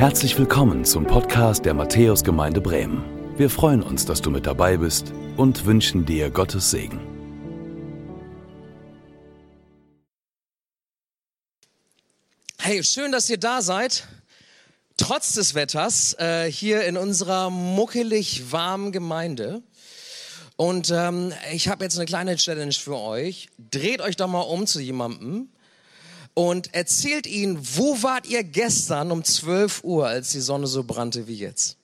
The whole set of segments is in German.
Herzlich willkommen zum Podcast der Matthäusgemeinde Bremen. Wir freuen uns, dass du mit dabei bist und wünschen dir Gottes Segen. Hey, schön, dass ihr da seid. Trotz des Wetters äh, hier in unserer muckelig warmen Gemeinde. Und ähm, ich habe jetzt eine kleine Challenge für euch. Dreht euch doch mal um zu jemandem und erzählt ihnen, wo wart ihr gestern um 12 Uhr, als die Sonne so brannte wie jetzt?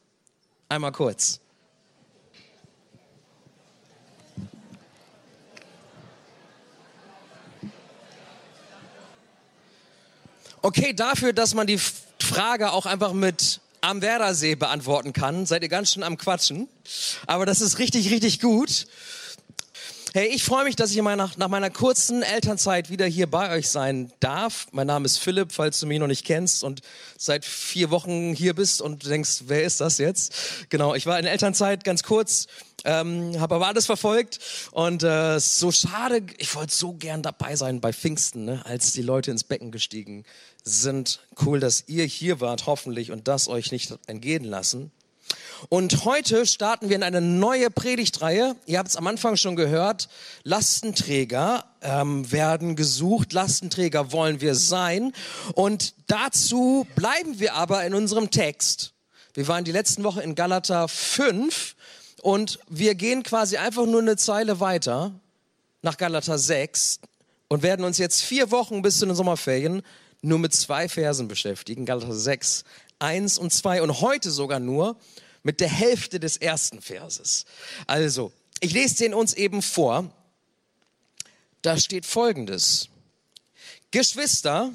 Einmal kurz. Okay, dafür, dass man die Frage auch einfach mit am Werdersee beantworten kann, seid ihr ganz schön am Quatschen. Aber das ist richtig, richtig gut. Hey, ich freue mich, dass ich meiner, nach meiner kurzen Elternzeit wieder hier bei euch sein darf. Mein Name ist Philipp, falls du mich noch nicht kennst und seit vier Wochen hier bist und denkst, wer ist das jetzt? Genau, ich war in Elternzeit ganz kurz, ähm, habe aber alles verfolgt und äh, so schade, ich wollte so gern dabei sein bei Pfingsten, ne, als die Leute ins Becken gestiegen sind. Cool, dass ihr hier wart, hoffentlich, und das euch nicht entgehen lassen. Und heute starten wir in eine neue Predigtreihe. Ihr habt es am Anfang schon gehört. Lastenträger ähm, werden gesucht. Lastenträger wollen wir sein. Und dazu bleiben wir aber in unserem Text. Wir waren die letzten Woche in Galater 5 und wir gehen quasi einfach nur eine Zeile weiter nach Galater 6 und werden uns jetzt vier Wochen bis zu den Sommerferien nur mit zwei Versen beschäftigen. Galater 6, 1 und 2 und heute sogar nur mit der Hälfte des ersten Verses. Also, ich lese den uns eben vor. Da steht Folgendes. Geschwister,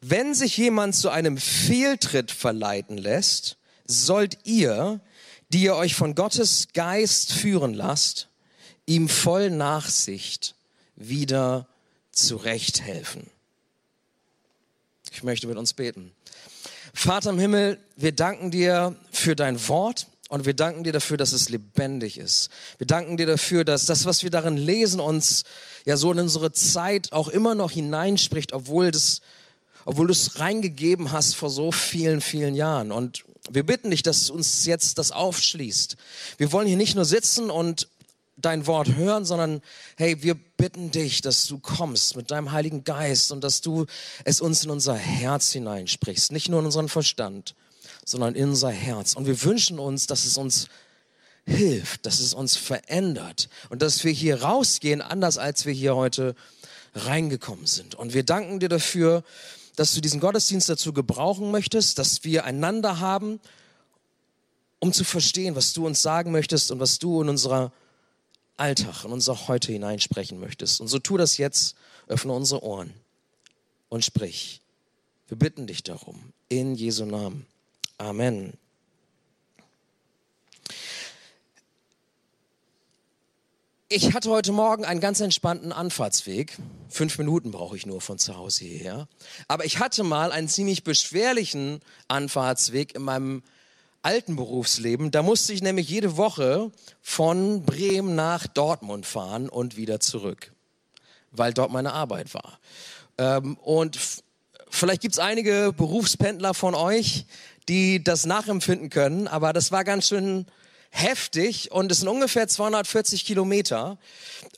wenn sich jemand zu einem Fehltritt verleiten lässt, sollt ihr, die ihr euch von Gottes Geist führen lasst, ihm voll Nachsicht wieder zurechthelfen. Ich möchte mit uns beten. Vater im Himmel, wir danken dir für dein Wort und wir danken dir dafür, dass es lebendig ist. Wir danken dir dafür, dass das, was wir darin lesen, uns ja so in unsere Zeit auch immer noch hineinspricht, obwohl das, obwohl du es reingegeben hast vor so vielen, vielen Jahren. Und wir bitten dich, dass uns jetzt das aufschließt. Wir wollen hier nicht nur sitzen und dein Wort hören, sondern hey, wir bitten dich, dass du kommst mit deinem Heiligen Geist und dass du es uns in unser Herz hineinsprichst, nicht nur in unseren Verstand, sondern in unser Herz. Und wir wünschen uns, dass es uns hilft, dass es uns verändert und dass wir hier rausgehen, anders als wir hier heute reingekommen sind. Und wir danken dir dafür, dass du diesen Gottesdienst dazu gebrauchen möchtest, dass wir einander haben, um zu verstehen, was du uns sagen möchtest und was du in unserer Alltag, in unser Heute hineinsprechen möchtest. Und so tu das jetzt, öffne unsere Ohren und sprich. Wir bitten dich darum, in Jesu Namen. Amen. Ich hatte heute Morgen einen ganz entspannten Anfahrtsweg. Fünf Minuten brauche ich nur von zu Hause hierher. Aber ich hatte mal einen ziemlich beschwerlichen Anfahrtsweg in meinem alten Berufsleben. Da musste ich nämlich jede Woche von Bremen nach Dortmund fahren und wieder zurück, weil dort meine Arbeit war. Ähm, und vielleicht gibt es einige Berufspendler von euch, die das nachempfinden können, aber das war ganz schön heftig und es sind ungefähr 240 Kilometer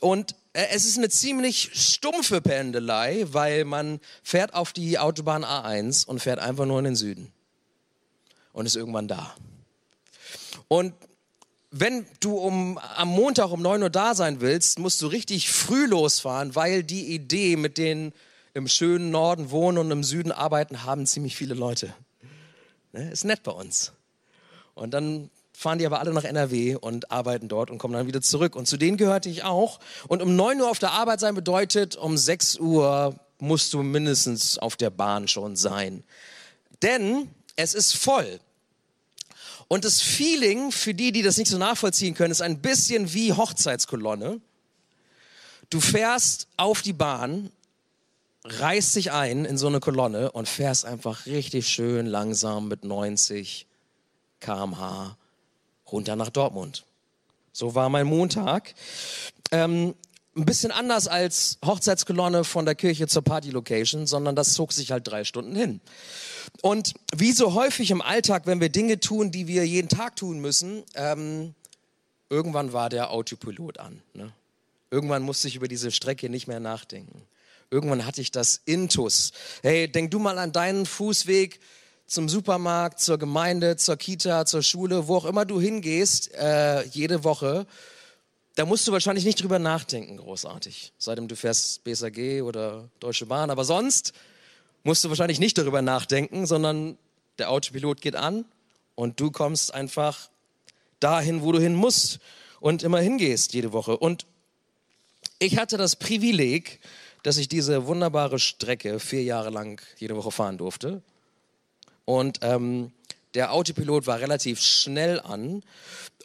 und äh, es ist eine ziemlich stumpfe Pendelei, weil man fährt auf die Autobahn A1 und fährt einfach nur in den Süden und ist irgendwann da. Und wenn du um, am Montag um 9 Uhr da sein willst, musst du richtig früh losfahren, weil die Idee, mit denen im schönen Norden wohnen und im Süden arbeiten, haben ziemlich viele Leute. Ne? Ist nett bei uns. Und dann fahren die aber alle nach NRW und arbeiten dort und kommen dann wieder zurück. Und zu denen gehörte ich auch. Und um 9 Uhr auf der Arbeit sein bedeutet, um 6 Uhr musst du mindestens auf der Bahn schon sein. Denn es ist voll. Und das Feeling, für die, die das nicht so nachvollziehen können, ist ein bisschen wie Hochzeitskolonne. Du fährst auf die Bahn, reißt dich ein in so eine Kolonne und fährst einfach richtig schön langsam mit 90 kmh runter nach Dortmund. So war mein Montag. Ähm, ein bisschen anders als Hochzeitskolonne von der Kirche zur Party-Location, sondern das zog sich halt drei Stunden hin. Und wie so häufig im Alltag, wenn wir Dinge tun, die wir jeden Tag tun müssen, ähm, irgendwann war der Autopilot an. Ne? Irgendwann musste ich über diese Strecke nicht mehr nachdenken. Irgendwann hatte ich das Intus. Hey, denk du mal an deinen Fußweg zum Supermarkt, zur Gemeinde, zur Kita, zur Schule, wo auch immer du hingehst, äh, jede Woche. Da musst du wahrscheinlich nicht drüber nachdenken, großartig. Seitdem du fährst BSAG oder Deutsche Bahn. Aber sonst musst du wahrscheinlich nicht darüber nachdenken, sondern der Autopilot geht an und du kommst einfach dahin, wo du hin musst und immer hingehst jede Woche. Und ich hatte das Privileg, dass ich diese wunderbare Strecke vier Jahre lang jede Woche fahren durfte. Und ähm, der Autopilot war relativ schnell an.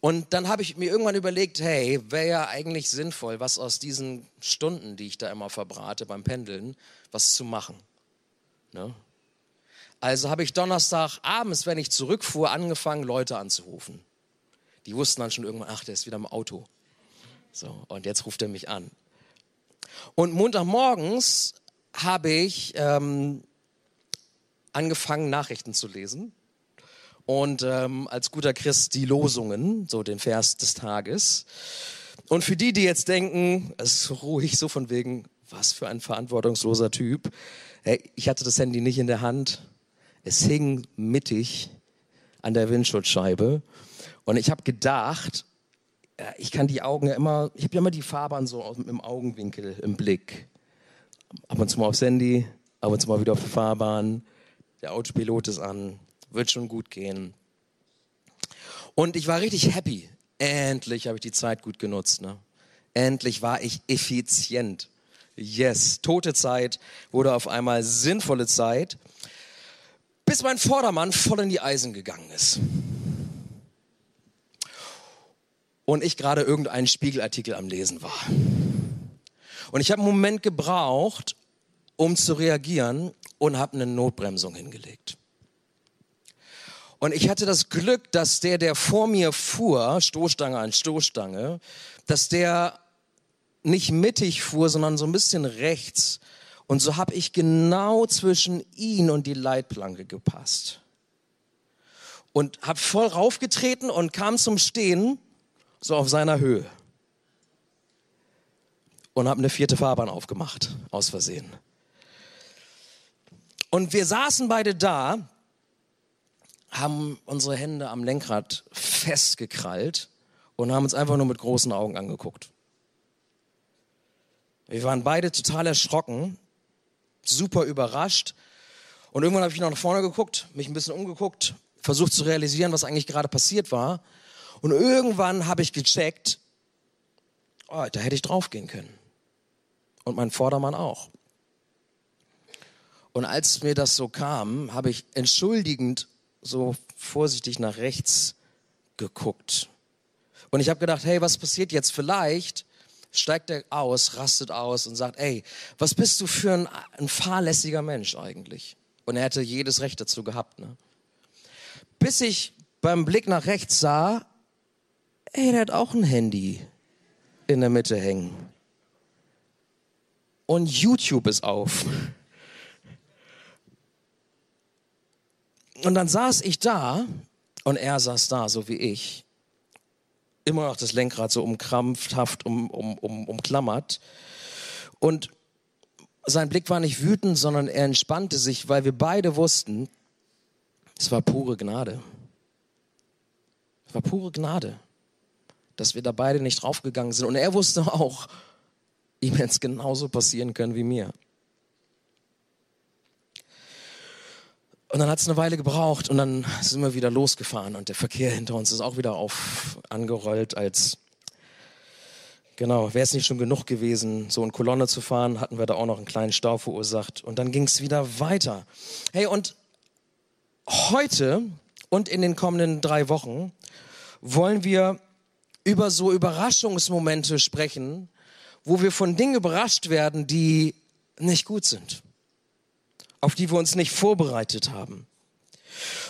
Und dann habe ich mir irgendwann überlegt, hey, wäre ja eigentlich sinnvoll, was aus diesen Stunden, die ich da immer verbrate beim Pendeln, was zu machen. Ne? Also habe ich Donnerstag abends, wenn ich zurückfuhr, angefangen, Leute anzurufen. Die wussten dann schon irgendwann, ach, der ist wieder im Auto. So, und jetzt ruft er mich an. Und Montagmorgens habe ich ähm, angefangen, Nachrichten zu lesen. Und ähm, als guter Christ die Losungen, so den Vers des Tages. Und für die, die jetzt denken, es ist ruhig so von wegen, was für ein verantwortungsloser Typ. Ich hatte das Handy nicht in der Hand. Es hing mittig an der Windschutzscheibe. Und ich habe gedacht, ich kann die Augen ja immer, ich habe ja immer die Fahrbahn so im Augenwinkel im Blick. Ab und zu mal aufs Handy, ab und zu mal wieder auf die Fahrbahn. Der Autopilot ist an, wird schon gut gehen. Und ich war richtig happy. Endlich habe ich die Zeit gut genutzt. Ne? Endlich war ich effizient. Yes, tote Zeit wurde auf einmal sinnvolle Zeit, bis mein Vordermann voll in die Eisen gegangen ist und ich gerade irgendeinen Spiegelartikel am Lesen war. Und ich habe einen Moment gebraucht, um zu reagieren und habe eine Notbremsung hingelegt. Und ich hatte das Glück, dass der, der vor mir fuhr, Stoßstange an Stoßstange, dass der nicht mittig fuhr, sondern so ein bisschen rechts. Und so habe ich genau zwischen ihn und die Leitplanke gepasst. Und habe voll raufgetreten und kam zum Stehen so auf seiner Höhe. Und habe eine vierte Fahrbahn aufgemacht, aus Versehen. Und wir saßen beide da, haben unsere Hände am Lenkrad festgekrallt und haben uns einfach nur mit großen Augen angeguckt. Wir waren beide total erschrocken, super überrascht. Und irgendwann habe ich nach vorne geguckt, mich ein bisschen umgeguckt, versucht zu realisieren, was eigentlich gerade passiert war. Und irgendwann habe ich gecheckt, oh, da hätte ich draufgehen können. Und mein Vordermann auch. Und als mir das so kam, habe ich entschuldigend so vorsichtig nach rechts geguckt. Und ich habe gedacht, hey, was passiert jetzt? Vielleicht steigt er aus, rastet aus und sagt, ey, was bist du für ein, ein fahrlässiger Mensch eigentlich? Und er hätte jedes Recht dazu gehabt. Ne? Bis ich beim Blick nach rechts sah, ey, der hat auch ein Handy in der Mitte hängen. Und YouTube ist auf. Und dann saß ich da und er saß da, so wie ich. Immer noch das Lenkrad so umkrampfhaft, um, um, um, umklammert. Und sein Blick war nicht wütend, sondern er entspannte sich, weil wir beide wussten, es war pure Gnade. Es war pure Gnade dass wir da beide nicht draufgegangen sind. Und er wusste auch, ihm hätte es genauso passieren können wie mir. Und dann hat es eine Weile gebraucht und dann sind wir wieder losgefahren und der Verkehr hinter uns ist auch wieder auf angerollt als Genau, wäre es nicht schon genug gewesen, so in Kolonne zu fahren, hatten wir da auch noch einen kleinen Stau verursacht und dann ging es wieder weiter. Hey, und heute und in den kommenden drei Wochen wollen wir über so Überraschungsmomente sprechen, wo wir von Dingen überrascht werden, die nicht gut sind, auf die wir uns nicht vorbereitet haben.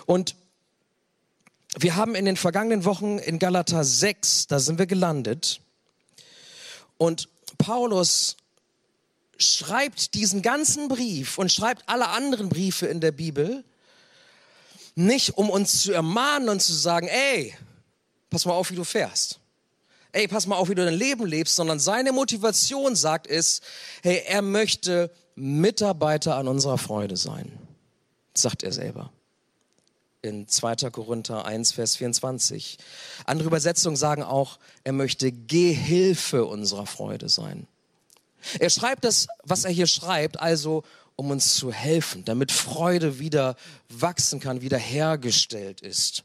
Und wir haben in den vergangenen Wochen in Galater 6, da sind wir gelandet. Und Paulus schreibt diesen ganzen Brief und schreibt alle anderen Briefe in der Bibel nicht, um uns zu ermahnen und zu sagen, ey, pass mal auf, wie du fährst. Ey, pass mal auf, wie du dein Leben lebst, sondern seine Motivation sagt ist, hey, er möchte Mitarbeiter an unserer Freude sein, sagt er selber. In 2. Korinther 1, Vers 24. Andere Übersetzungen sagen auch, er möchte Gehilfe unserer Freude sein. Er schreibt das, was er hier schreibt, also um uns zu helfen, damit Freude wieder wachsen kann, wieder hergestellt ist.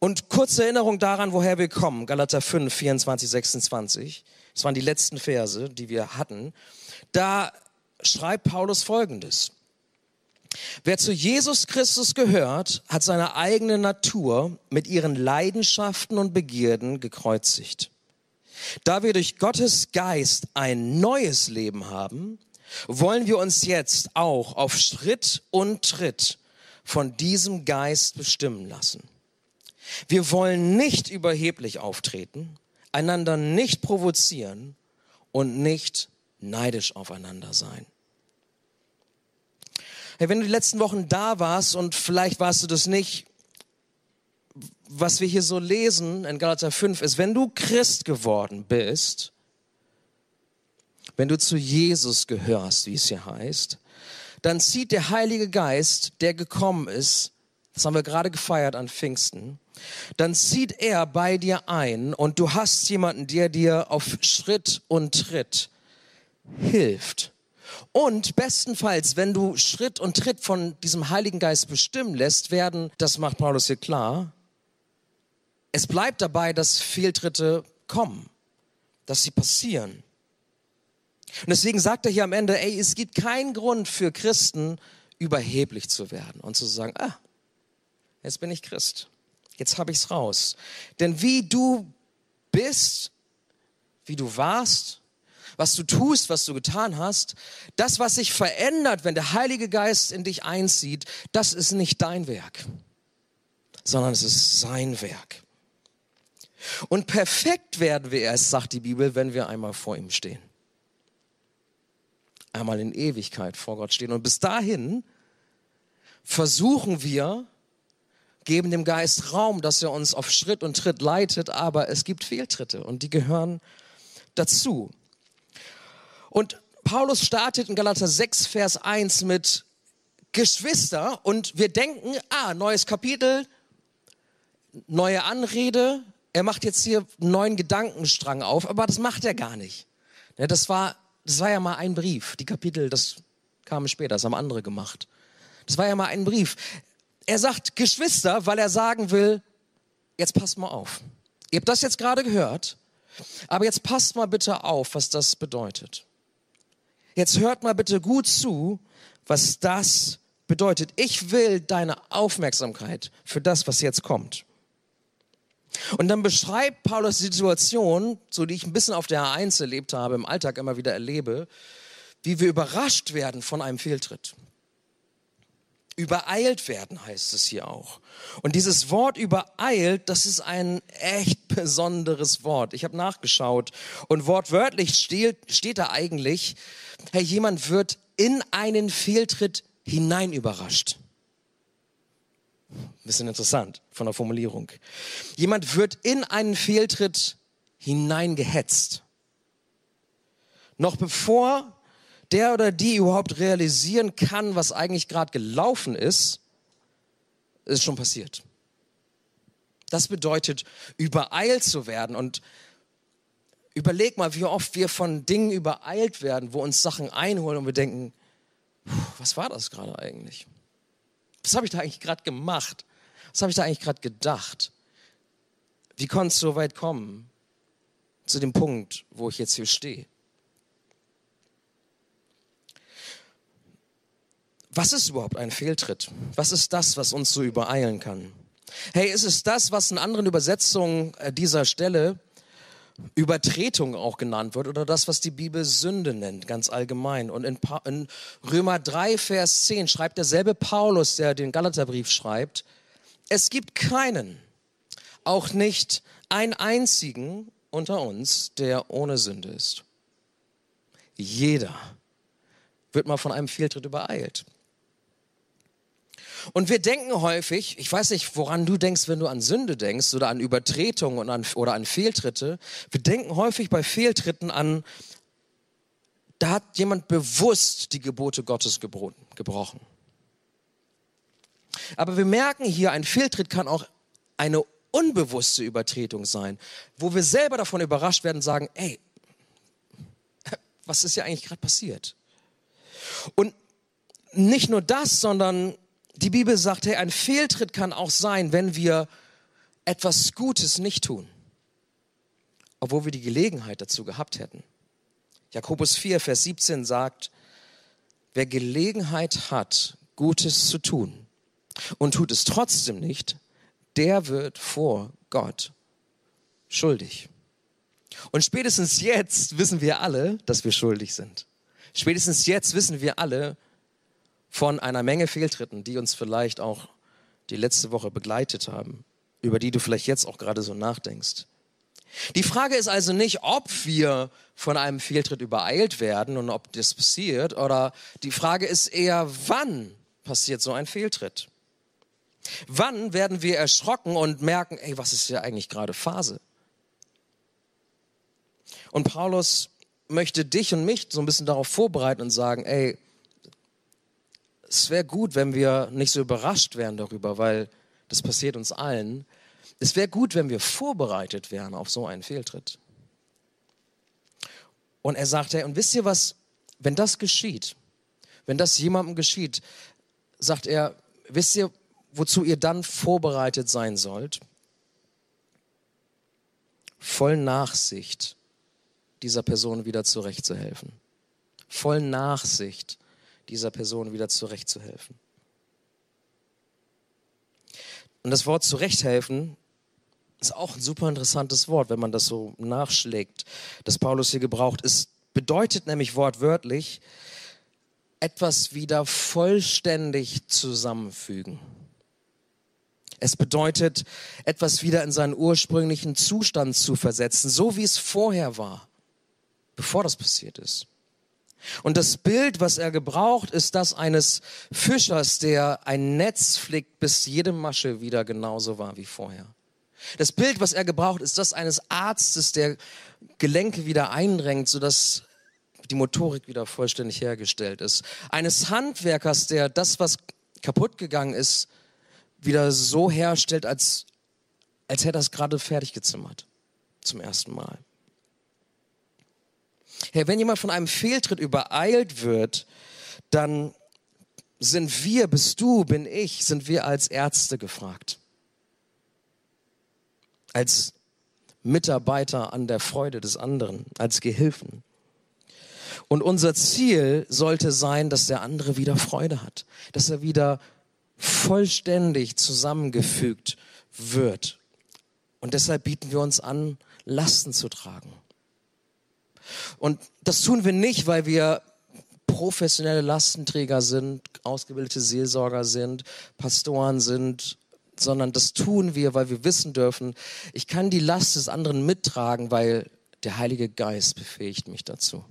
Und kurze Erinnerung daran, woher wir kommen. Galater 5, 24, 26. Das waren die letzten Verse, die wir hatten. Da schreibt Paulus Folgendes. Wer zu Jesus Christus gehört, hat seine eigene Natur mit ihren Leidenschaften und Begierden gekreuzigt. Da wir durch Gottes Geist ein neues Leben haben, wollen wir uns jetzt auch auf Schritt und Tritt von diesem Geist bestimmen lassen. Wir wollen nicht überheblich auftreten, einander nicht provozieren und nicht neidisch aufeinander sein. Hey, wenn du die letzten Wochen da warst und vielleicht warst du das nicht, was wir hier so lesen in Galater 5 ist, wenn du Christ geworden bist, wenn du zu Jesus gehörst, wie es hier heißt, dann zieht der Heilige Geist, der gekommen ist, das haben wir gerade gefeiert an Pfingsten, dann zieht er bei dir ein und du hast jemanden, der dir auf Schritt und Tritt hilft. Und bestenfalls, wenn du Schritt und Tritt von diesem Heiligen Geist bestimmen lässt, werden, das macht Paulus hier klar, es bleibt dabei, dass Fehltritte kommen, dass sie passieren. Und deswegen sagt er hier am Ende, ey, es gibt keinen Grund für Christen, überheblich zu werden und zu sagen, ah, jetzt bin ich Christ. Jetzt habe ich es raus. Denn wie du bist, wie du warst, was du tust, was du getan hast, das, was sich verändert, wenn der Heilige Geist in dich einzieht, das ist nicht dein Werk, sondern es ist sein Werk. Und perfekt werden wir erst, sagt die Bibel, wenn wir einmal vor ihm stehen. Einmal in Ewigkeit vor Gott stehen. Und bis dahin versuchen wir, geben dem Geist Raum, dass er uns auf Schritt und Tritt leitet, aber es gibt Fehltritte und die gehören dazu. Und Paulus startet in Galater 6, Vers 1 mit Geschwister und wir denken, ah, neues Kapitel, neue Anrede, er macht jetzt hier einen neuen Gedankenstrang auf, aber das macht er gar nicht. Das war, das war ja mal ein Brief, die Kapitel, das kam später, das haben andere gemacht. Das war ja mal ein Brief. Er sagt Geschwister, weil er sagen will, jetzt passt mal auf. Ihr habt das jetzt gerade gehört, aber jetzt passt mal bitte auf, was das bedeutet. Jetzt hört mal bitte gut zu, was das bedeutet. Ich will deine Aufmerksamkeit für das, was jetzt kommt. Und dann beschreibt Paulus die Situation, so die ich ein bisschen auf der A1 erlebt habe, im Alltag immer wieder erlebe, wie wir überrascht werden von einem Fehltritt. Übereilt werden heißt es hier auch. Und dieses Wort übereilt, das ist ein echt besonderes Wort. Ich habe nachgeschaut und wortwörtlich steht, steht da eigentlich, hey, jemand wird in einen Fehltritt hinein überrascht. Bisschen interessant von der Formulierung. Jemand wird in einen Fehltritt hineingehetzt. Noch bevor der oder die überhaupt realisieren kann, was eigentlich gerade gelaufen ist, ist schon passiert. Das bedeutet, übereilt zu werden. Und überleg mal, wie oft wir von Dingen übereilt werden, wo uns Sachen einholen und wir denken, was war das gerade eigentlich? Was habe ich da eigentlich gerade gemacht? Was habe ich da eigentlich gerade gedacht? Wie konnte es so weit kommen? Zu dem Punkt, wo ich jetzt hier stehe. Was ist überhaupt ein Fehltritt? Was ist das, was uns so übereilen kann? Hey, ist es das, was in anderen Übersetzungen äh, dieser Stelle Übertretung auch genannt wird oder das, was die Bibel Sünde nennt, ganz allgemein. Und in, in Römer 3, Vers 10 schreibt derselbe Paulus, der den Galaterbrief schreibt, es gibt keinen, auch nicht einen einzigen unter uns, der ohne Sünde ist. jeder wird mal von einem Fehltritt übereilt. Und wir denken häufig, ich weiß nicht, woran du denkst, wenn du an Sünde denkst oder an Übertretung und an, oder an Fehltritte. Wir denken häufig bei Fehltritten an, da hat jemand bewusst die Gebote Gottes gebrochen. Aber wir merken hier, ein Fehltritt kann auch eine unbewusste Übertretung sein, wo wir selber davon überrascht werden und sagen, ey, was ist ja eigentlich gerade passiert? Und nicht nur das, sondern die Bibel sagt, hey, ein Fehltritt kann auch sein, wenn wir etwas Gutes nicht tun, obwohl wir die Gelegenheit dazu gehabt hätten. Jakobus 4, Vers 17 sagt, wer Gelegenheit hat, Gutes zu tun und tut es trotzdem nicht, der wird vor Gott schuldig. Und spätestens jetzt wissen wir alle, dass wir schuldig sind. Spätestens jetzt wissen wir alle, von einer Menge Fehltritten, die uns vielleicht auch die letzte Woche begleitet haben, über die du vielleicht jetzt auch gerade so nachdenkst. Die Frage ist also nicht, ob wir von einem Fehltritt übereilt werden und ob das passiert, oder die Frage ist eher, wann passiert so ein Fehltritt? Wann werden wir erschrocken und merken, ey, was ist hier eigentlich gerade Phase? Und Paulus möchte dich und mich so ein bisschen darauf vorbereiten und sagen, ey, es wäre gut, wenn wir nicht so überrascht wären darüber, weil das passiert uns allen. Es wäre gut, wenn wir vorbereitet wären auf so einen Fehltritt. Und er sagt, hey, und wisst ihr was, wenn das geschieht, wenn das jemandem geschieht, sagt er, wisst ihr, wozu ihr dann vorbereitet sein sollt? Voll Nachsicht dieser Person wieder zurechtzuhelfen. Voll Nachsicht dieser Person wieder zurechtzuhelfen. Und das Wort zurechthelfen ist auch ein super interessantes Wort, wenn man das so nachschlägt, das Paulus hier gebraucht. Es bedeutet nämlich wortwörtlich, etwas wieder vollständig zusammenfügen. Es bedeutet, etwas wieder in seinen ursprünglichen Zustand zu versetzen, so wie es vorher war, bevor das passiert ist. Und das Bild, was er gebraucht, ist das eines Fischers, der ein Netz flickt, bis jede Masche wieder genauso war wie vorher. Das Bild, was er gebraucht, ist das eines Arztes, der Gelenke wieder eindrängt, sodass die Motorik wieder vollständig hergestellt ist. Eines Handwerkers, der das, was kaputt gegangen ist, wieder so herstellt, als, als hätte er es gerade fertig gezimmert. Zum ersten Mal. Hey, wenn jemand von einem Fehltritt übereilt wird, dann sind wir, bist du, bin ich, sind wir als Ärzte gefragt. Als Mitarbeiter an der Freude des anderen, als Gehilfen. Und unser Ziel sollte sein, dass der andere wieder Freude hat, dass er wieder vollständig zusammengefügt wird. Und deshalb bieten wir uns an, Lasten zu tragen. Und das tun wir nicht, weil wir professionelle Lastenträger sind, ausgebildete Seelsorger sind, Pastoren sind, sondern das tun wir, weil wir wissen dürfen, ich kann die Last des anderen mittragen, weil der Heilige Geist befähigt mich dazu.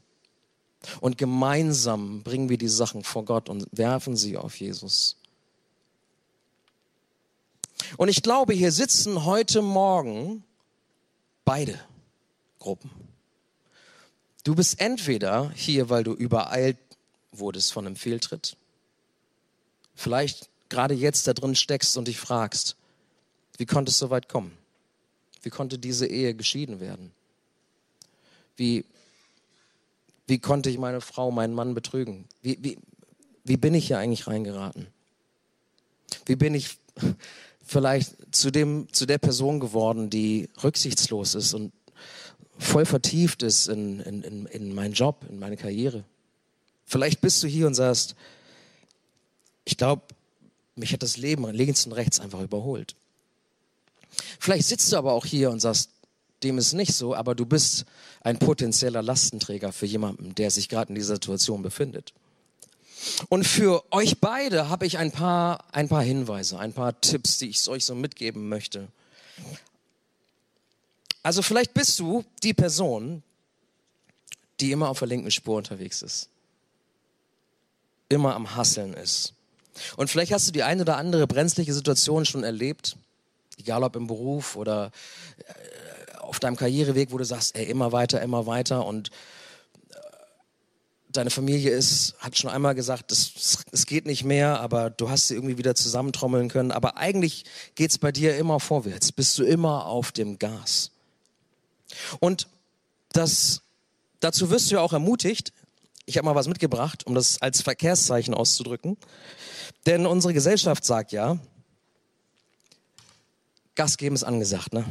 Und gemeinsam bringen wir die Sachen vor Gott und werfen sie auf Jesus. Und ich glaube, hier sitzen heute Morgen beide Gruppen. Du bist entweder hier, weil du übereilt wurdest von einem Fehltritt. Vielleicht gerade jetzt da drin steckst und dich fragst, wie konnte es so weit kommen? Wie konnte diese Ehe geschieden werden? Wie, wie konnte ich meine Frau, meinen Mann betrügen? Wie, wie, wie bin ich hier eigentlich reingeraten? Wie bin ich vielleicht zu, dem, zu der Person geworden, die rücksichtslos ist und voll vertieft ist in, in, in, in meinen Job, in meine Karriere. Vielleicht bist du hier und sagst, ich glaube, mich hat das Leben links und rechts einfach überholt. Vielleicht sitzt du aber auch hier und sagst, dem ist nicht so, aber du bist ein potenzieller Lastenträger für jemanden, der sich gerade in dieser Situation befindet. Und für euch beide habe ich ein paar, ein paar Hinweise, ein paar Tipps, die ich euch so mitgeben möchte. Also vielleicht bist du die Person, die immer auf der linken Spur unterwegs ist. Immer am Hasseln ist. Und vielleicht hast du die eine oder andere brenzliche Situation schon erlebt, egal ob im Beruf oder äh, auf deinem Karriereweg, wo du sagst, ey, immer weiter, immer weiter und äh, deine Familie ist, hat schon einmal gesagt, es, es geht nicht mehr, aber du hast sie irgendwie wieder zusammentrommeln können. Aber eigentlich geht es bei dir immer vorwärts, bist du immer auf dem Gas. Und das, dazu wirst du ja auch ermutigt. Ich habe mal was mitgebracht, um das als Verkehrszeichen auszudrücken. Denn unsere Gesellschaft sagt ja, Gas geben ist angesagt, ne?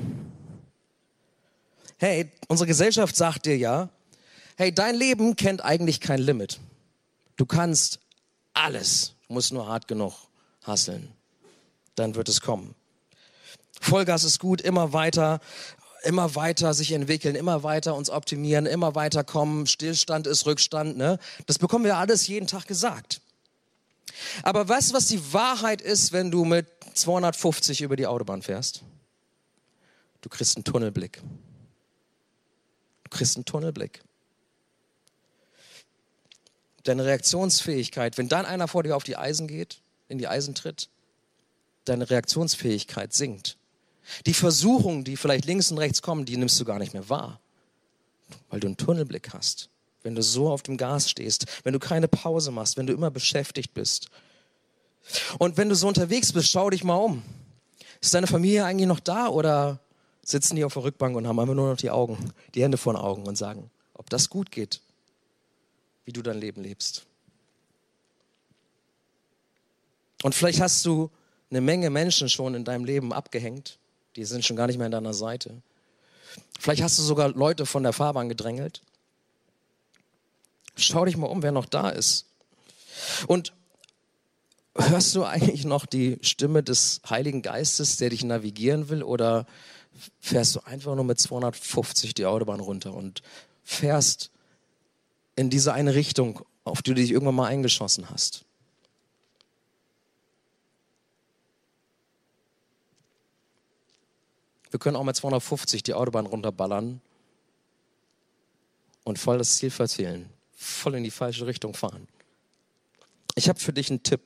Hey, unsere Gesellschaft sagt dir ja, hey, dein Leben kennt eigentlich kein Limit. Du kannst alles. Du musst nur hart genug hasseln. Dann wird es kommen. Vollgas ist gut, immer weiter, immer weiter sich entwickeln, immer weiter uns optimieren, immer weiter kommen. Stillstand ist Rückstand, ne? Das bekommen wir alles jeden Tag gesagt. Aber weißt du, was die Wahrheit ist, wenn du mit 250 über die Autobahn fährst? Du kriegst einen Tunnelblick. Du kriegst einen Tunnelblick. Deine Reaktionsfähigkeit, wenn dann einer vor dir auf die Eisen geht, in die Eisen tritt, deine Reaktionsfähigkeit sinkt. Die Versuchungen, die vielleicht links und rechts kommen, die nimmst du gar nicht mehr wahr, weil du einen Tunnelblick hast wenn du so auf dem Gas stehst, wenn du keine Pause machst, wenn du immer beschäftigt bist. Und wenn du so unterwegs bist, schau dich mal um. Ist deine Familie eigentlich noch da oder sitzen die auf der Rückbank und haben einfach nur noch die Augen, die Hände vor den Augen und sagen, ob das gut geht, wie du dein Leben lebst? Und vielleicht hast du eine Menge Menschen schon in deinem Leben abgehängt, die sind schon gar nicht mehr an deiner Seite. Vielleicht hast du sogar Leute von der Fahrbahn gedrängelt. Schau dich mal um, wer noch da ist. Und hörst du eigentlich noch die Stimme des Heiligen Geistes, der dich navigieren will, oder fährst du einfach nur mit 250 die Autobahn runter und fährst in diese eine Richtung, auf die du dich irgendwann mal eingeschossen hast? Wir können auch mit 250 die Autobahn runterballern und voll das Ziel verzählen voll in die falsche Richtung fahren. Ich habe für dich einen Tipp.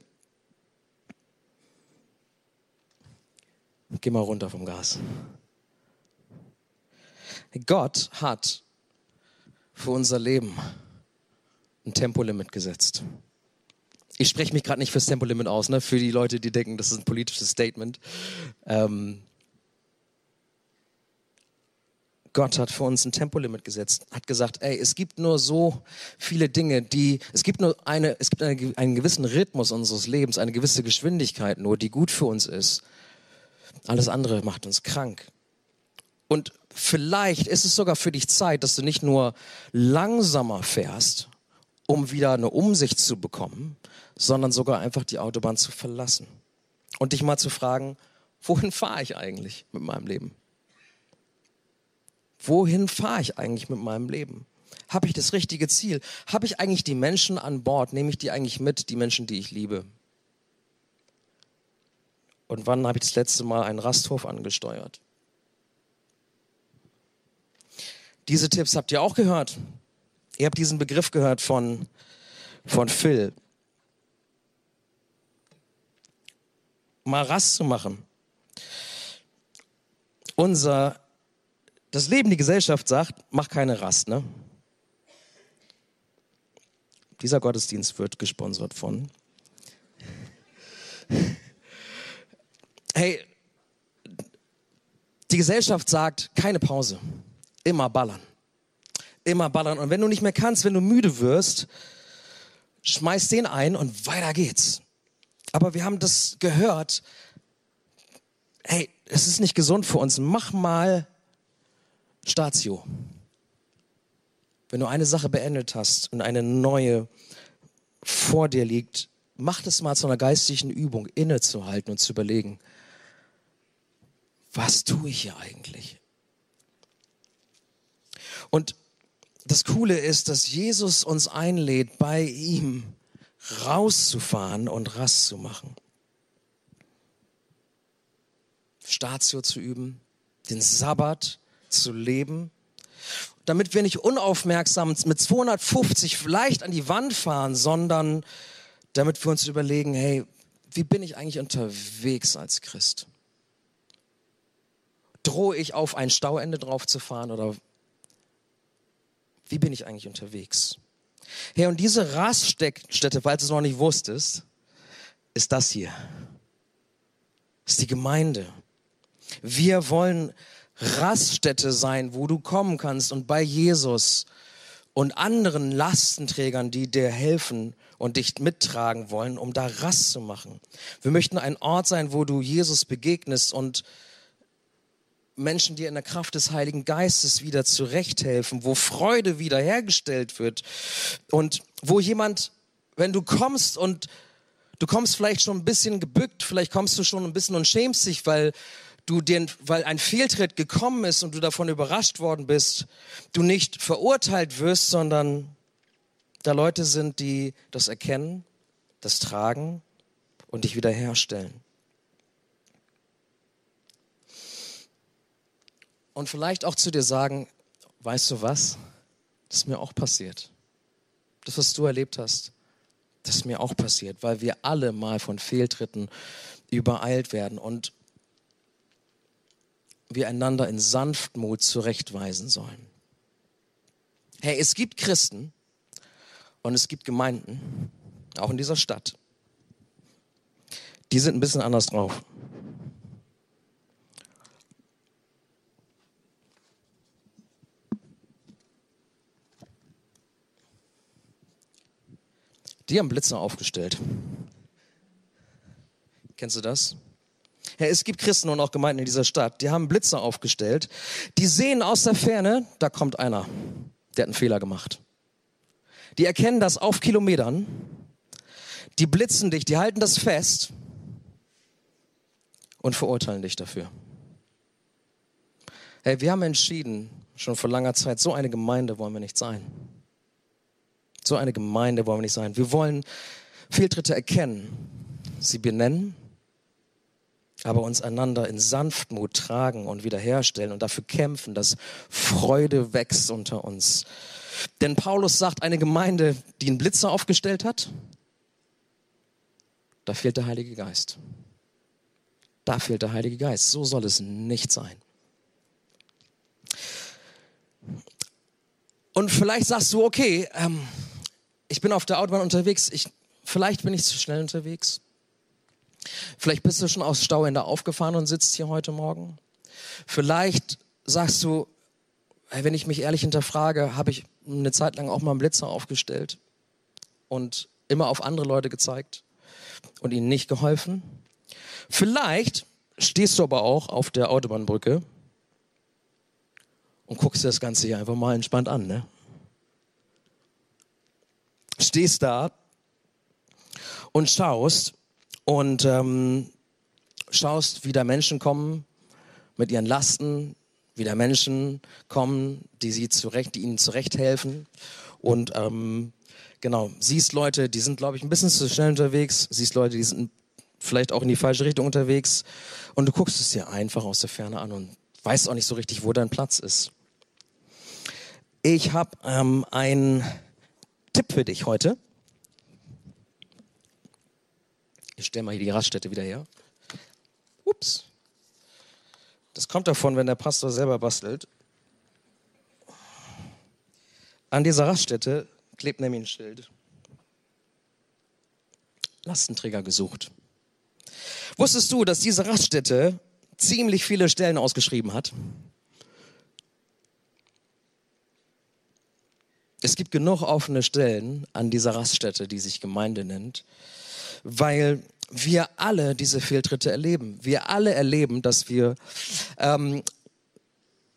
Geh mal runter vom Gas. Gott hat für unser Leben ein Tempolimit gesetzt. Ich spreche mich gerade nicht fürs Tempolimit aus, ne? für die Leute, die denken, das ist ein politisches Statement. Ähm, Gott hat für uns ein Tempolimit gesetzt, hat gesagt, ey, es gibt nur so viele Dinge, die, es gibt nur eine, es gibt eine, einen gewissen Rhythmus unseres Lebens, eine gewisse Geschwindigkeit nur, die gut für uns ist. Alles andere macht uns krank. Und vielleicht ist es sogar für dich Zeit, dass du nicht nur langsamer fährst, um wieder eine Umsicht zu bekommen, sondern sogar einfach die Autobahn zu verlassen. Und dich mal zu fragen, wohin fahre ich eigentlich mit meinem Leben? Wohin fahre ich eigentlich mit meinem Leben? Habe ich das richtige Ziel? Habe ich eigentlich die Menschen an Bord? Nehme ich die eigentlich mit, die Menschen, die ich liebe? Und wann habe ich das letzte Mal einen Rasthof angesteuert? Diese Tipps habt ihr auch gehört. Ihr habt diesen Begriff gehört von, von Phil. Mal Rast zu machen. Unser das Leben, die Gesellschaft sagt, mach keine Rast, ne? Dieser Gottesdienst wird gesponsert von. Hey, die Gesellschaft sagt, keine Pause. Immer ballern. Immer ballern. Und wenn du nicht mehr kannst, wenn du müde wirst, schmeiß den ein und weiter geht's. Aber wir haben das gehört. Hey, es ist nicht gesund für uns. Mach mal Statio. Wenn du eine Sache beendet hast und eine neue vor dir liegt, mach das mal zu einer geistlichen Übung, innezuhalten und zu überlegen, was tue ich hier eigentlich? Und das Coole ist, dass Jesus uns einlädt, bei ihm rauszufahren und Rast zu machen. Statio zu üben, den Sabbat zu leben. damit wir nicht unaufmerksam mit 250 vielleicht an die Wand fahren, sondern damit wir uns überlegen, hey, wie bin ich eigentlich unterwegs als Christ? Drohe ich auf ein Stauende drauf zu fahren oder wie bin ich eigentlich unterwegs? Hey, und diese Raststätte, falls du es noch nicht wusstest, ist das hier. Ist die Gemeinde. Wir wollen Raststätte sein, wo du kommen kannst und bei Jesus und anderen Lastenträgern, die dir helfen und dich mittragen wollen, um da Rast zu machen. Wir möchten ein Ort sein, wo du Jesus begegnest und Menschen dir in der Kraft des Heiligen Geistes wieder zurechthelfen, wo Freude wiederhergestellt wird und wo jemand, wenn du kommst und du kommst vielleicht schon ein bisschen gebückt, vielleicht kommst du schon ein bisschen und schämst dich, weil du den, weil ein Fehltritt gekommen ist und du davon überrascht worden bist, du nicht verurteilt wirst, sondern da Leute sind, die das erkennen, das tragen und dich wiederherstellen. Und vielleicht auch zu dir sagen, weißt du was? Das ist mir auch passiert. Das, was du erlebt hast, das ist mir auch passiert, weil wir alle mal von Fehltritten übereilt werden. Und wir einander in Sanftmut zurechtweisen sollen. Hey, es gibt Christen und es gibt Gemeinden, auch in dieser Stadt, die sind ein bisschen anders drauf. Die haben Blitzer aufgestellt. Kennst du das? Ja, es gibt Christen und auch Gemeinden in dieser Stadt, die haben Blitze aufgestellt. Die sehen aus der Ferne, da kommt einer, der hat einen Fehler gemacht. Die erkennen das auf Kilometern. Die blitzen dich, die halten das fest und verurteilen dich dafür. Hey, wir haben entschieden, schon vor langer Zeit, so eine Gemeinde wollen wir nicht sein. So eine Gemeinde wollen wir nicht sein. Wir wollen Fehltritte erkennen, sie benennen aber uns einander in Sanftmut tragen und wiederherstellen und dafür kämpfen, dass Freude wächst unter uns. Denn Paulus sagt, eine Gemeinde, die einen Blitzer aufgestellt hat, da fehlt der Heilige Geist. Da fehlt der Heilige Geist. So soll es nicht sein. Und vielleicht sagst du, okay, ähm, ich bin auf der Autobahn unterwegs, ich, vielleicht bin ich zu schnell unterwegs. Vielleicht bist du schon aus Stauende aufgefahren und sitzt hier heute Morgen. Vielleicht sagst du, wenn ich mich ehrlich hinterfrage, habe ich eine Zeit lang auch mal einen Blitzer aufgestellt und immer auf andere Leute gezeigt und ihnen nicht geholfen. Vielleicht stehst du aber auch auf der Autobahnbrücke und guckst dir das Ganze hier einfach mal entspannt an. Ne? Stehst da und schaust und ähm, schaust, wie da Menschen kommen mit ihren Lasten, wie da Menschen kommen, die sie zurecht, die ihnen zurecht helfen und ähm, genau siehst Leute, die sind glaube ich ein bisschen zu schnell unterwegs, siehst Leute, die sind vielleicht auch in die falsche Richtung unterwegs und du guckst es dir einfach aus der Ferne an und weißt auch nicht so richtig, wo dein Platz ist. Ich habe ähm, einen Tipp für dich heute. Ich stelle mal hier die Raststätte wieder her. Ups. Das kommt davon, wenn der Pastor selber bastelt. An dieser Raststätte klebt nämlich ein Schild. Lastenträger gesucht. Wusstest du, dass diese Raststätte ziemlich viele Stellen ausgeschrieben hat? Es gibt genug offene Stellen an dieser Raststätte, die sich Gemeinde nennt weil wir alle diese Fehltritte erleben. Wir alle erleben, dass wir ähm,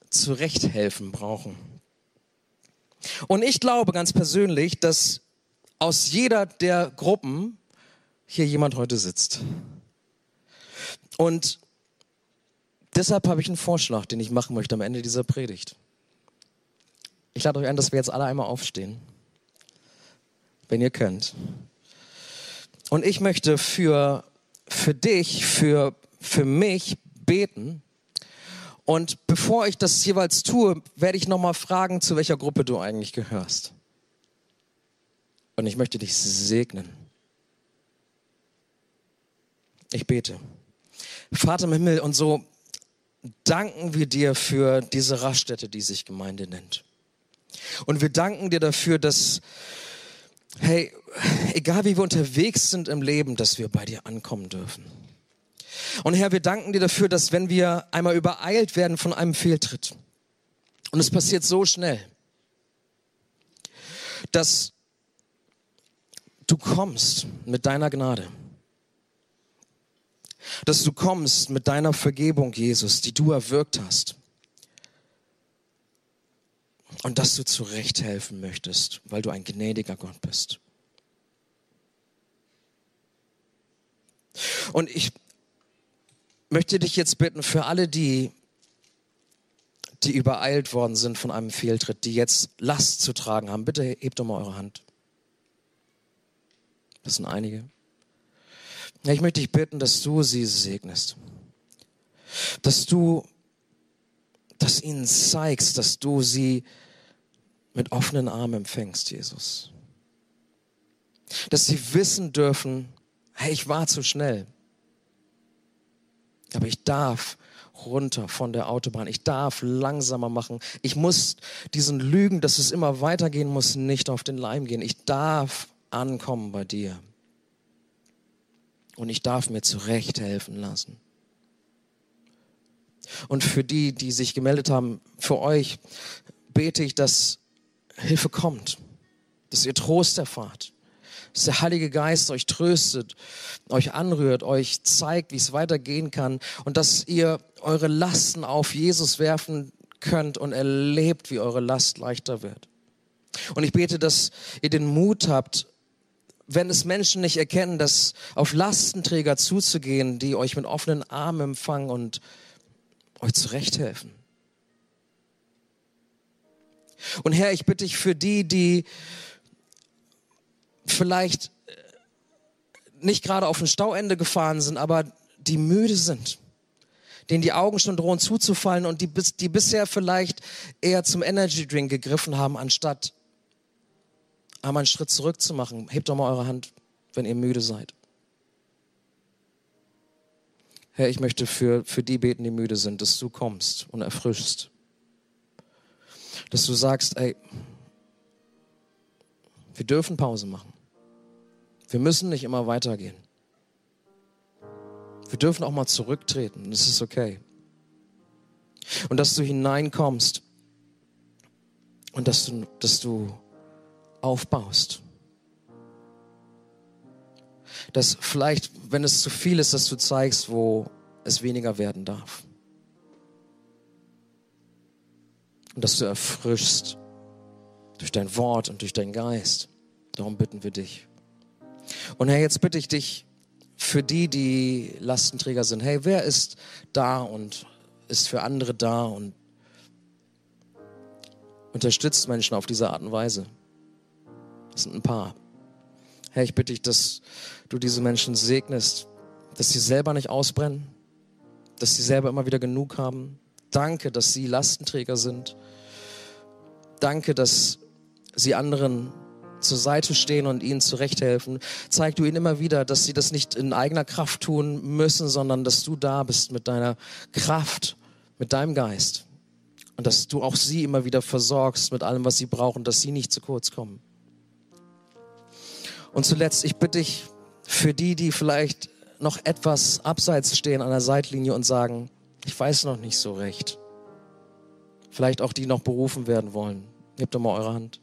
Zurechthelfen brauchen. Und ich glaube ganz persönlich, dass aus jeder der Gruppen hier jemand heute sitzt. Und deshalb habe ich einen Vorschlag, den ich machen möchte am Ende dieser Predigt. Ich lade euch ein, dass wir jetzt alle einmal aufstehen, wenn ihr könnt. Und ich möchte für, für dich, für, für mich beten Und bevor ich das jeweils tue, werde ich nochmal fragen, zu welcher Gruppe du eigentlich gehörst. Und ich möchte dich segnen. Ich bete. Vater im Himmel, und so danken wir dir für diese Raststätte, die sich Gemeinde nennt. Und wir danken dir dafür, dass, hey, egal wie wir unterwegs sind im Leben, dass wir bei dir ankommen dürfen. Und Herr, wir danken dir dafür, dass wenn wir einmal übereilt werden von einem Fehltritt, und es passiert so schnell, dass du kommst mit deiner Gnade, dass du kommst mit deiner Vergebung, Jesus, die du erwirkt hast. Und dass du zurecht helfen möchtest, weil du ein gnädiger Gott bist. Und ich möchte dich jetzt bitten, für alle, die, die übereilt worden sind von einem Fehltritt, die jetzt Last zu tragen haben, bitte hebt doch mal eure Hand. Das sind einige. Ich möchte dich bitten, dass du sie segnest. Dass du das ihnen zeigst, dass du sie mit offenen Armen empfängst, Jesus. Dass sie wissen dürfen, hey, ich war zu schnell. Aber ich darf runter von der Autobahn. Ich darf langsamer machen. Ich muss diesen Lügen, dass es immer weitergehen muss, nicht auf den Leim gehen. Ich darf ankommen bei dir. Und ich darf mir zurecht helfen lassen. Und für die, die sich gemeldet haben, für euch bete ich, dass Hilfe kommt, dass ihr Trost erfahrt, dass der Heilige Geist euch tröstet, euch anrührt, euch zeigt, wie es weitergehen kann und dass ihr eure Lasten auf Jesus werfen könnt und erlebt, wie eure Last leichter wird. Und ich bete, dass ihr den Mut habt, wenn es Menschen nicht erkennen, dass auf Lastenträger zuzugehen, die euch mit offenen Armen empfangen und euch zurechthelfen. Und Herr, ich bitte dich für die, die vielleicht äh, nicht gerade auf ein Stauende gefahren sind, aber die müde sind, denen die Augen schon drohen zuzufallen und die, die bisher vielleicht eher zum Energy Drink gegriffen haben, anstatt einmal einen Schritt zurück zu machen. Hebt doch mal eure Hand, wenn ihr müde seid. Herr, ich möchte für, für die beten, die müde sind, dass du kommst und erfrischst. Dass du sagst, ey, wir dürfen Pause machen. Wir müssen nicht immer weitergehen. Wir dürfen auch mal zurücktreten. Das ist okay. Und dass du hineinkommst und dass du, dass du aufbaust. Dass vielleicht, wenn es zu viel ist, dass du zeigst, wo es weniger werden darf. Und dass du erfrischst durch dein Wort und durch deinen Geist. Darum bitten wir dich. Und Herr, jetzt bitte ich dich für die, die Lastenträger sind. Hey, wer ist da und ist für andere da und unterstützt Menschen auf diese Art und Weise? Das sind ein paar. Herr, ich bitte dich, dass du diese Menschen segnest, dass sie selber nicht ausbrennen, dass sie selber immer wieder genug haben. Danke, dass sie Lastenträger sind. Danke, dass sie anderen zur Seite stehen und ihnen zurechthelfen. Zeig du ihnen immer wieder, dass sie das nicht in eigener Kraft tun müssen, sondern dass du da bist mit deiner Kraft, mit deinem Geist. Und dass du auch sie immer wieder versorgst mit allem, was sie brauchen, dass sie nicht zu kurz kommen. Und zuletzt, ich bitte dich für die, die vielleicht noch etwas abseits stehen an der Seitlinie und sagen, ich weiß noch nicht so recht. Vielleicht auch die noch berufen werden wollen. Hebt doch mal eure Hand.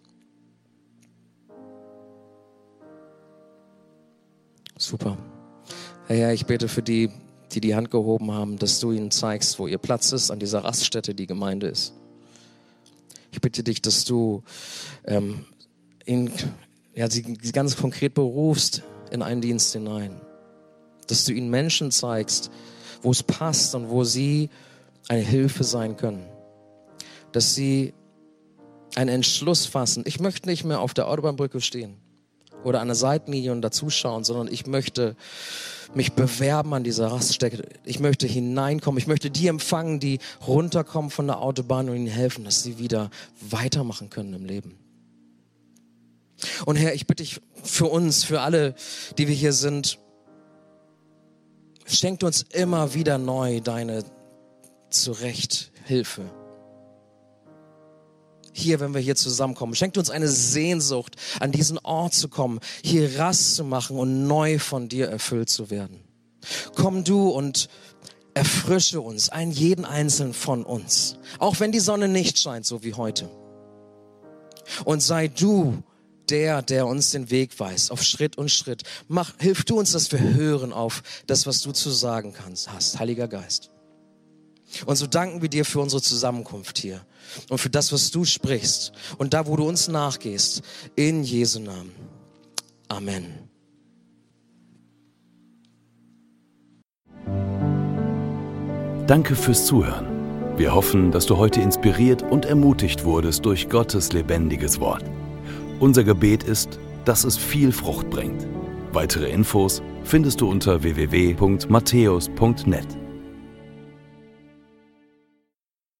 Super. Herr, ich bete für die, die die Hand gehoben haben, dass du ihnen zeigst, wo ihr Platz ist an dieser Raststätte, die Gemeinde ist. Ich bitte dich, dass du ähm, ihnen ja, sie ganz konkret berufst in einen Dienst hinein. Dass du ihnen Menschen zeigst, wo es passt und wo sie eine Hilfe sein können. Dass sie einen Entschluss fassen. Ich möchte nicht mehr auf der Autobahnbrücke stehen oder an der Seitenlinie und dazuschauen, sondern ich möchte mich bewerben an dieser Raststätte. Ich möchte hineinkommen. Ich möchte die empfangen, die runterkommen von der Autobahn und ihnen helfen, dass sie wieder weitermachen können im Leben. Und Herr, ich bitte dich für uns, für alle, die wir hier sind, schenkt uns immer wieder neu deine Zurechthilfe hier, wenn wir hier zusammenkommen. Schenkt uns eine Sehnsucht, an diesen Ort zu kommen, hier Rast zu machen und neu von dir erfüllt zu werden. Komm du und erfrische uns, einen jeden einzelnen von uns, auch wenn die Sonne nicht scheint, so wie heute. Und sei du der, der uns den Weg weist, auf Schritt und Schritt. Mach, hilf du uns, dass wir hören auf das, was du zu sagen kannst, hast, Heiliger Geist. Und so danken wir dir für unsere Zusammenkunft hier und für das, was du sprichst und da, wo du uns nachgehst. In Jesu Namen. Amen. Danke fürs Zuhören. Wir hoffen, dass du heute inspiriert und ermutigt wurdest durch Gottes lebendiges Wort. Unser Gebet ist, dass es viel Frucht bringt. Weitere Infos findest du unter www.matthäus.net.